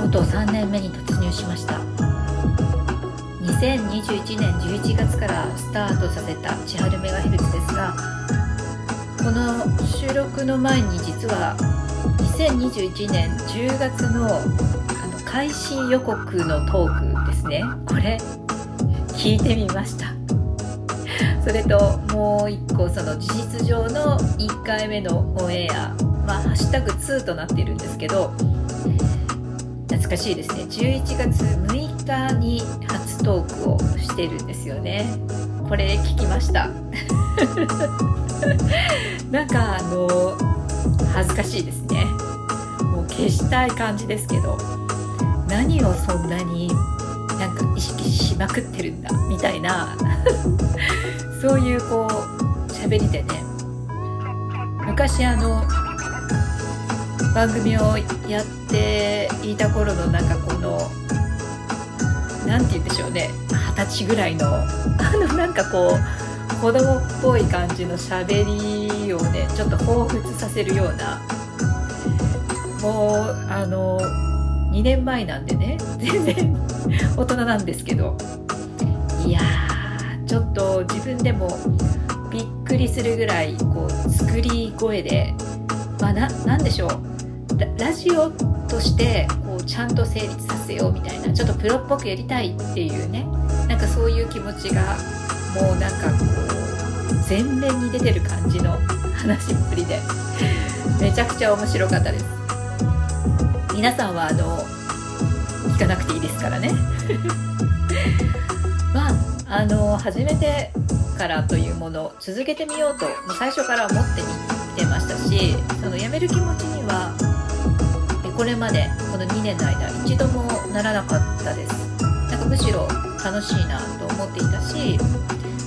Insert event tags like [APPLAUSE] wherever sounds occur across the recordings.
とうとう3年目に突入しました。2021年11月からスタートさせた千春メガヘルツですがこの収録の前に実は2021年10月のあの開始予告のトークですね。これ聞いてみました。それともう一個その事実上の1回目のオンエアまあハッシュタグ2となっているんですけど懐かしいですね。11月6日に初トークをしてるんですよね。これ聞きました。[LAUGHS] なんかあの恥ずかしいですね。もう消したい感じですけど何をそんなになんか意識しまくってるんだ？みたいな。[LAUGHS] そういうこう喋りでね。昔あの番組をやっていた頃のなんかこの何て言うんでしょうね。二十歳ぐらいの [LAUGHS] あのなんかこう子供っぽい感じのしゃべりをねちょっと彷彿させるようなもうあの2年前なんでね。[LAUGHS] 全然大人なんですけど。いやちょっと自分でもびっくりするぐらいこう作り声でまあななんでしょう。ラジオとしてこうちゃんと成立させようみたいなちょっとプロっぽくやりたいっていうね。なんかそういう気持ちがもうなんかこう前面に出てる感じの話っぷりで。めちゃくちゃ面白かったです。皆さんはあの聞かなくていいですからね。[LAUGHS] まああの始めてからというもの続けてみようともう最初から思ってみてましたしその辞める気持ちにはこれまでこの2年の間一度もならなかったです。なんかむしろ楽しいなと思っていたし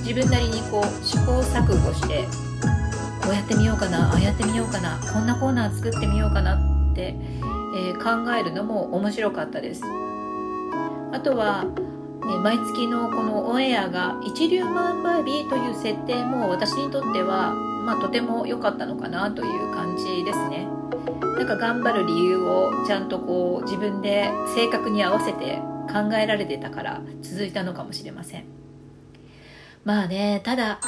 自分なりにこう試行錯誤してこうやってみようかなああやってみようかなこんなコーナー作ってみようかなって、えー、考えるのも面白かったです。あとは、ね、毎月のこのオンエアが一粒万倍日という設定も私にとっては、まあ、とても良かったのかなという感じですね。なんか頑張る理由をちゃんとこう自分で性格に合わせて考えられてたから続いたのかもしれません。まあねただ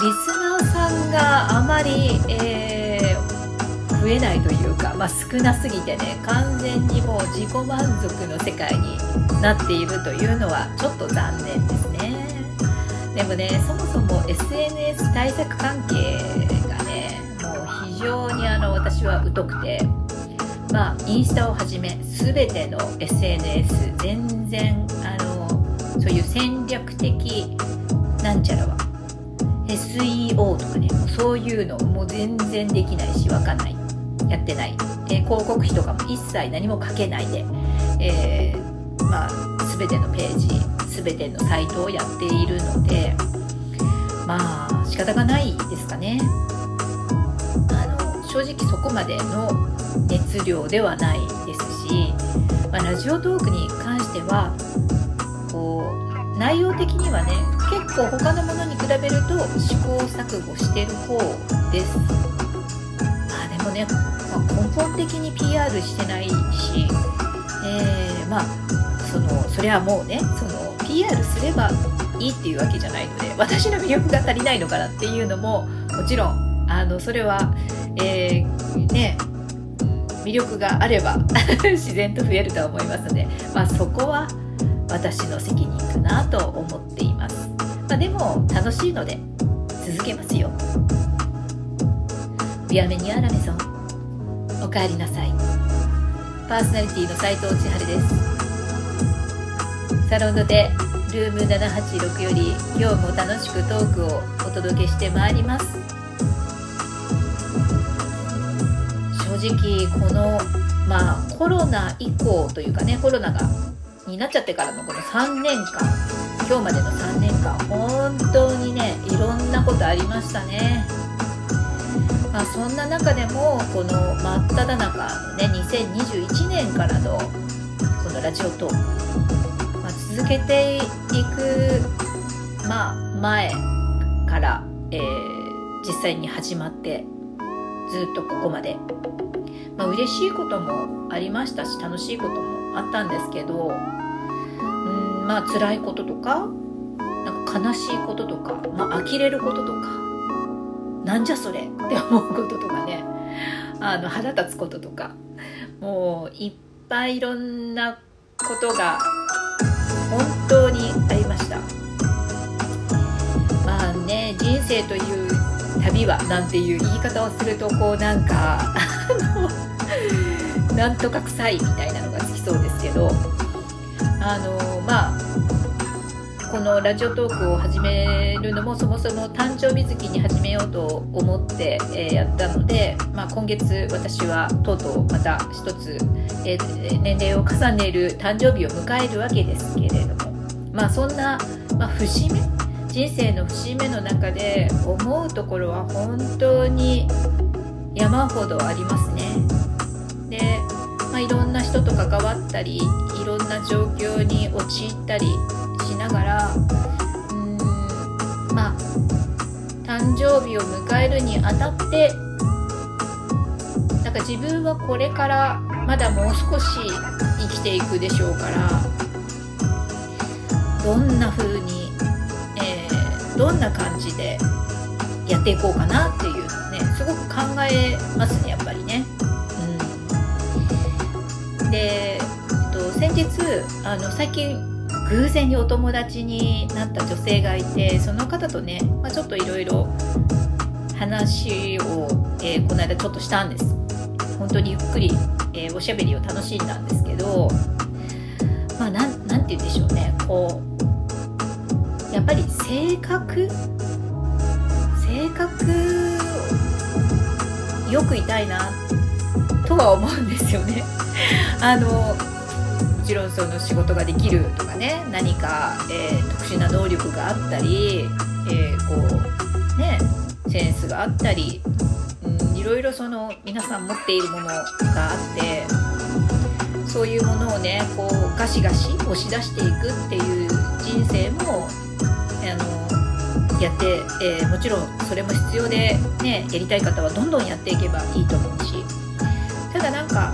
リスナーさんがあまり、えー、増えないというか、まあ、少なすぎてね完全にもう自己満足の世界になっているというのはちょっと残念ですね。でもねそもそも SNS 対策関係常にあの私は疎くてまあインスタをはじめ全ての SNS 全然あのそういう戦略的なんちゃらは SEO とかねそういうのもう全然できないしわかんないやってない、えー、広告費とかも一切何もかけないで、えー、まあ全てのページ全てのサイトをやっているのでまあ仕方がないですかね。正直そこまでの熱量ではないですし、まあ、ラジオトークに関してはこう内容的にはね結構他のものに比べると試行錯誤してる方です。まあでもね、まあ、根本的に PR してないし、えー、まあそのそれはもうねその PR すればいいっていうわけじゃないので私の魅力が足りないのかなっていうのももちろんあのそれはえー、ね魅力があれば [LAUGHS] 自然と増えると思いますので、まあ、そこは私の責任かなと思っています、まあ、でも楽しいので続けますよ。ビアメニアラメゾンおかえりなさい。パーソナリティの斉藤千春です。サロンドでルーム786より今日も楽しくトークをお届けしてまいります。直このまあコロナ以降というかねコロナがになっちゃってからのこの3年間今日までの3年間本当にねいろんなことありましたね。まあそんな中でもこの真っ只中のね2021年からのこのラジオトーク、まあ、続けていくまあ前から、えー、実際に始まってずっとここまでまあ、嬉しいこともありましたし楽しいこともあったんですけどうんまあ辛いこととかなんか悲しいこととか、まあ呆れることとかなんじゃそれって思うこととかねあの腹立つこととかもういっぱいいろんなことが本当にありました。まあね人生という旅はなんていう言い方をするとこうなんか [LAUGHS] なんとか臭いみたいなのがつきそうですけどあのまあこのラジオトークを始めるのもそもそも誕生日月に始めようと思って、えー、やったので、まあ、今月私はとうとうまた一つ、えー、年齢を重ねる誕生日を迎えるわけですけれどもまあそんな、まあ、節目人生の節目の中で思うところは本当に山ほどありますね。いろんな人と関わったりいろんな状況に陥ったりしながらうんまあ誕生日を迎えるにあたってなんか自分はこれからまだもう少し生きていくでしょうからどんな風に、えー、どんな感じでやっていこうかなっていうのをねすごく考えますねやっぱり。で、えっと、先日あの最近偶然にお友達になった女性がいてその方とね、まあ、ちょっといろいろ話を、えー、この間ちょっとしたんです。本当にゆっくり、えー、おしゃべりを楽しんだんですけどまあなんなんて言うんでしょうね。こうやっぱり性格？性格よくいたいなとは思うんですよね [LAUGHS] あのもちろんその仕事ができるとかね何か、えー、特殊な能力があったり、えー、こうねセンスがあったり、うん、いろいろその皆さん持っているものがあってそういうものをねこうガシガシ押し出していくっていう人生もあのやって、えー、もちろんそれも必要で、ね、やりたい方はどんどんやっていけばいいと思うし。ただなんか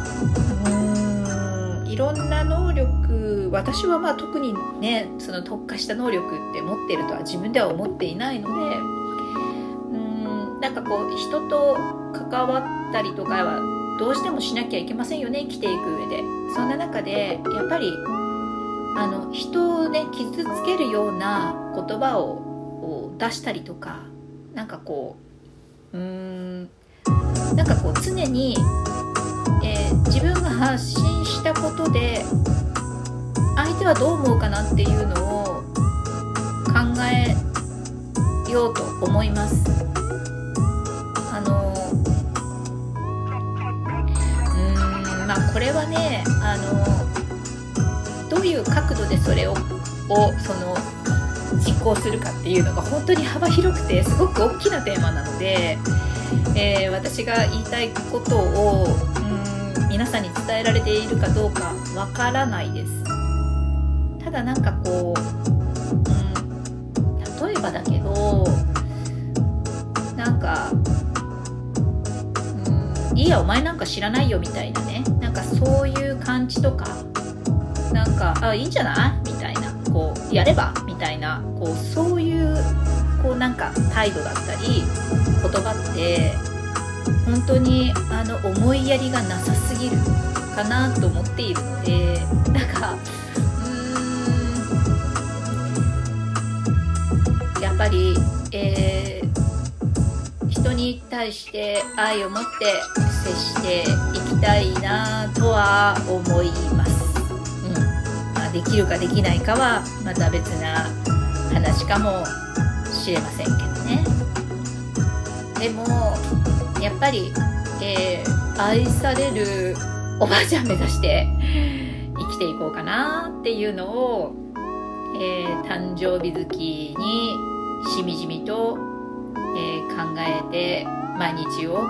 うんいろんな能力私はまあ特にねその特化した能力って持ってるとは自分では思っていないのでうんなんかこう人と関わったりとかはどうしてもしなきゃいけませんよね生きていく上で。そんな中でやっぱりあの人をね傷つけるような言葉を出したりとかなんかこううーんなんかこう常にえー、自分が発信したことで相手はどう思うかなっていうのを考えようと思います。あのうんまあこれはねあのどういう角度でそれををその実行するかっていうのが本当に幅広くてすごく大きなテーマなので、えー、私が言いたいことを皆さんに伝えられているかどうかわからないです。ただなんかこう、うん、例えばだけどなんか、うん、いいやお前なんか知らないよみたいなね。なんかそういう感じとかなんかあいいんじゃないみたいな。こうやればみたいな。こうそういうこうなんか態度だったり言葉って本当にあの思いやりがなさすぎるかなと思っているのでなんかうーんやっぱり、えー、人に対して愛を持って接していきたいなとは思います。うんまあ、できるかできないかはまた別な話かもしれませんけどね。でもやっぱり、えー、愛されるおばあちゃん目指して生きていこうかなっていうのを、えー、誕生日月にしみじみと、えー、考えて毎日を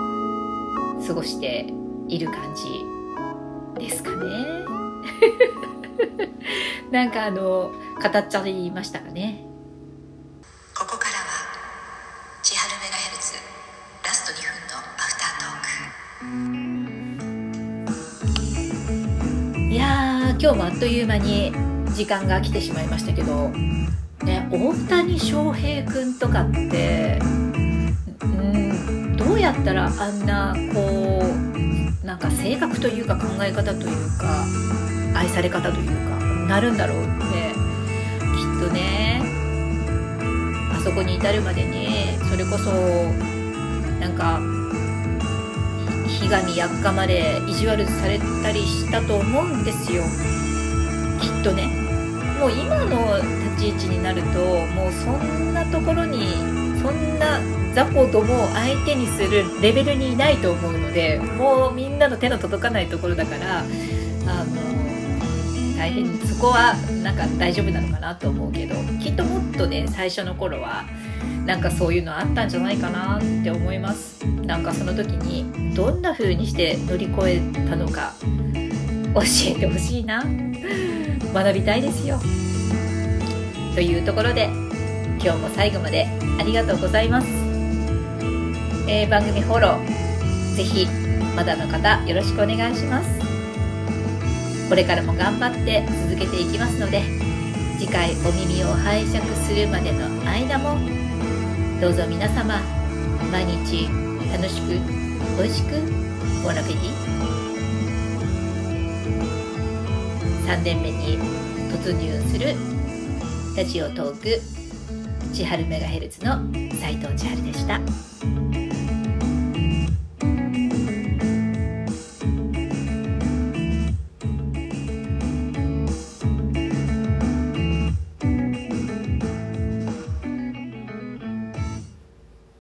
過ごしている感じですかね。[LAUGHS] なんかあの語っちゃいましたかね。いや今日もあっという間に時間が来てしまいましたけど、ね、大谷翔平君とかってうんどうやったらあんなこうなんか性格というか考え方というか愛され方というかなるんだろうってきっとねあそこに至るまでにそれこそなんかひがみやっかまれ意地悪されたりしたと思うんですよ。きっとね。もう今の立ち位置になるともうそんなところにそんな雑魚どもを相手にするレベルにいないと思うのでもうみんなの手の届かないところだからあの大変そこはなんか大丈夫なのかなと思うけどきっともっとね最初の頃はなんかそういうのあったんじゃないかなって思いますなんかその時にどんな風にして乗り越えたのか教えてほしいな学びたいですよというところで今日も最後までありがとうございます、えー、番組フォローぜひまだの方よろしくお願いします。これからも頑張って続けていきますので次回お耳を拝借するまでの間もどうぞ皆様毎日楽しく美味しくボナフェディ3年目に突入するラジオトーク千春メガヘルツの斉藤千春でした。